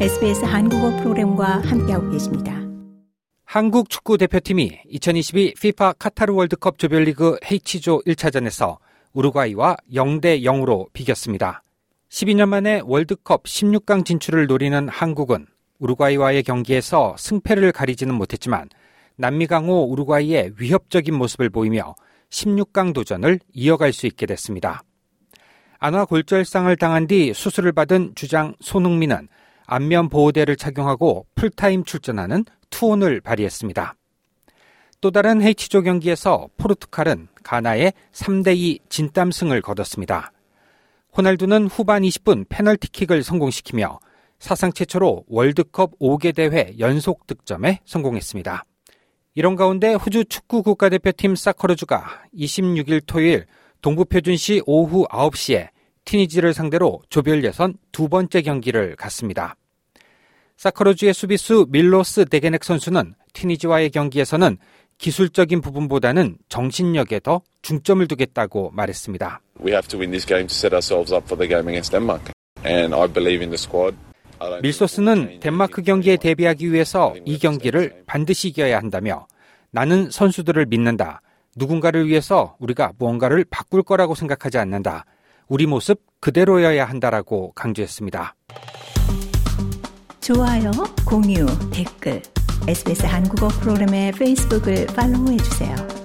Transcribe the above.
SBS 한국어 프로그램과 함께하고 계십니다. 한국 축구 대표팀이 2022 FIFA 카타르 월드컵 조별리그 H조 1차전에서 우루과이와 0대 0으로 비겼습니다. 12년 만에 월드컵 16강 진출을 노리는 한국은 우루과이와의 경기에서 승패를 가리지는 못했지만 남미 강호 우루과이의 위협적인 모습을 보이며 16강 도전을 이어갈 수 있게 됐습니다. 안화 골절상을 당한 뒤 수술을 받은 주장 손흥민은 안면 보호대를 착용하고 풀타임 출전하는 투혼을 발휘했습니다. 또 다른 H조 경기에서 포르투갈은 가나의 3대2 진땀승을 거뒀습니다. 호날두는 후반 20분 페널티킥을 성공시키며 사상 최초로 월드컵 5개 대회 연속 득점에 성공했습니다. 이런 가운데 호주 축구 국가대표팀 사커르주가 26일 토요일 동부표준시 오후 9시에 티니지를 상대로 조별 예선 두 번째 경기를 갖습니다. 사커르주의 수비수 밀로스 데게넥 선수는 티니지와의 경기에서는 기술적인 부분보다는 정신력에 더 중점을 두겠다고 말했습니다. We have to win this game to set ourselves up for the game against Denmark. And I believe in the squad. 밀소스는 덴마크 경기에 대비하기 위해서 이 경기를 반드시 이겨야 한다며 나는 선수들을 믿는다. 누군가를 위해서 우리가 무언가를 바꿀 거라고 생각하지 않는다. 우리 모습 그대로여야 한다라고 강조했습니다. 좋아요, 공유, 댓글, SBS 한국어 프로그램의 페이스북을 팔로우해 주세요.